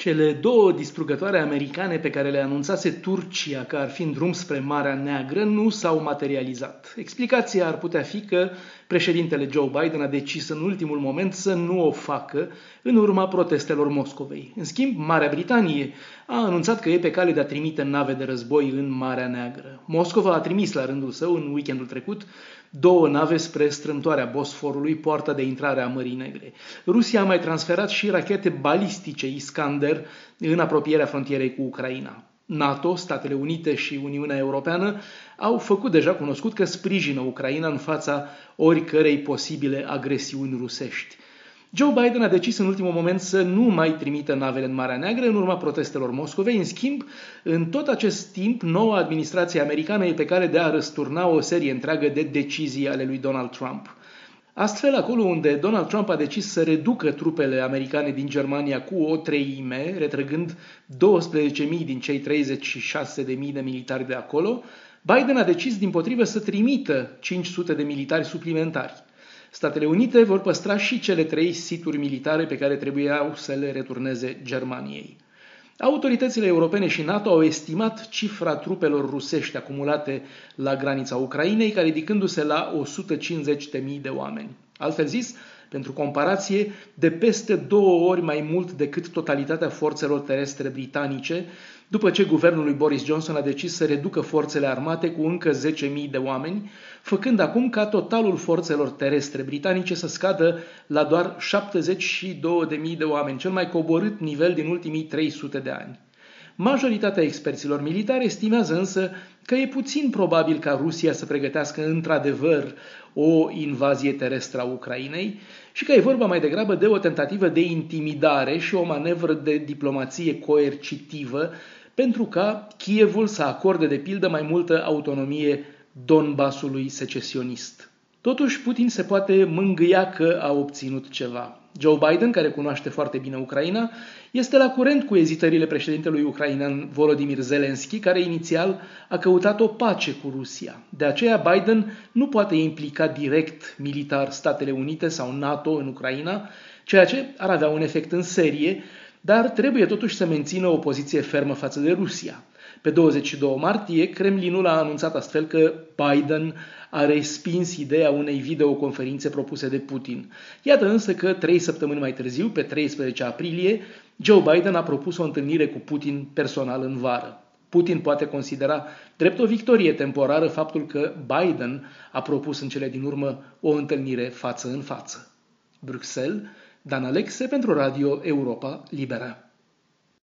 Cele două distrugătoare americane pe care le anunțase Turcia că ar fi în drum spre Marea Neagră nu s-au materializat. Explicația ar putea fi că președintele Joe Biden a decis în ultimul moment să nu o facă în urma protestelor Moscovei. În schimb, Marea Britanie a anunțat că e pe cale de a trimite nave de război în Marea Neagră. Moscova a trimis la rândul său în weekendul trecut două nave spre strâmtoarea Bosforului, poarta de intrare a Mării Negre. Rusia a mai transferat și rachete balistice Iskander în apropierea frontierei cu Ucraina. NATO, Statele Unite și Uniunea Europeană au făcut deja cunoscut că sprijină Ucraina în fața oricărei posibile agresiuni rusești. Joe Biden a decis în ultimul moment să nu mai trimită navele în Marea Neagră în urma protestelor Moscovei. În schimb, în tot acest timp, noua administrație americană e pe care de a răsturna o serie întreagă de decizii ale lui Donald Trump. Astfel, acolo unde Donald Trump a decis să reducă trupele americane din Germania cu o treime, retrăgând 12.000 din cei 36.000 de militari de acolo, Biden a decis din potrivă să trimită 500 de militari suplimentari. Statele Unite vor păstra și cele trei situri militare pe care trebuiau să le returneze Germaniei. Autoritățile europene și NATO au estimat cifra trupelor rusești acumulate la granița Ucrainei, care ridicându-se la 150.000 de oameni. Altfel zis, pentru comparație, de peste două ori mai mult decât totalitatea forțelor terestre britanice, după ce guvernul lui Boris Johnson a decis să reducă forțele armate cu încă 10.000 de oameni, făcând acum ca totalul forțelor terestre britanice să scadă la doar 72.000 de oameni, cel mai coborât nivel din ultimii 300 de ani. Majoritatea experților militari estimează însă că e puțin probabil ca Rusia să pregătească într-adevăr o invazie terestră a Ucrainei și că e vorba mai degrabă de o tentativă de intimidare și o manevră de diplomație coercitivă pentru ca Kievul să acorde de pildă mai multă autonomie Donbasului secesionist. Totuși, Putin se poate mângâia că a obținut ceva. Joe Biden, care cunoaște foarte bine Ucraina, este la curent cu ezitările președintelui ucrainean Volodymyr Zelensky, care inițial a căutat o pace cu Rusia. De aceea Biden nu poate implica direct militar Statele Unite sau NATO în Ucraina, ceea ce ar avea un efect în serie, dar trebuie totuși să mențină o poziție fermă față de Rusia. Pe 22 martie, Kremlinul a anunțat astfel că Biden a respins ideea unei videoconferințe propuse de Putin. Iată însă că trei săptămâni mai târziu, pe 13 aprilie, Joe Biden a propus o întâlnire cu Putin personal în vară. Putin poate considera drept o victorie temporară faptul că Biden a propus în cele din urmă o întâlnire față în față. Bruxelles, Dan Alexe pentru Radio Europa Liberă.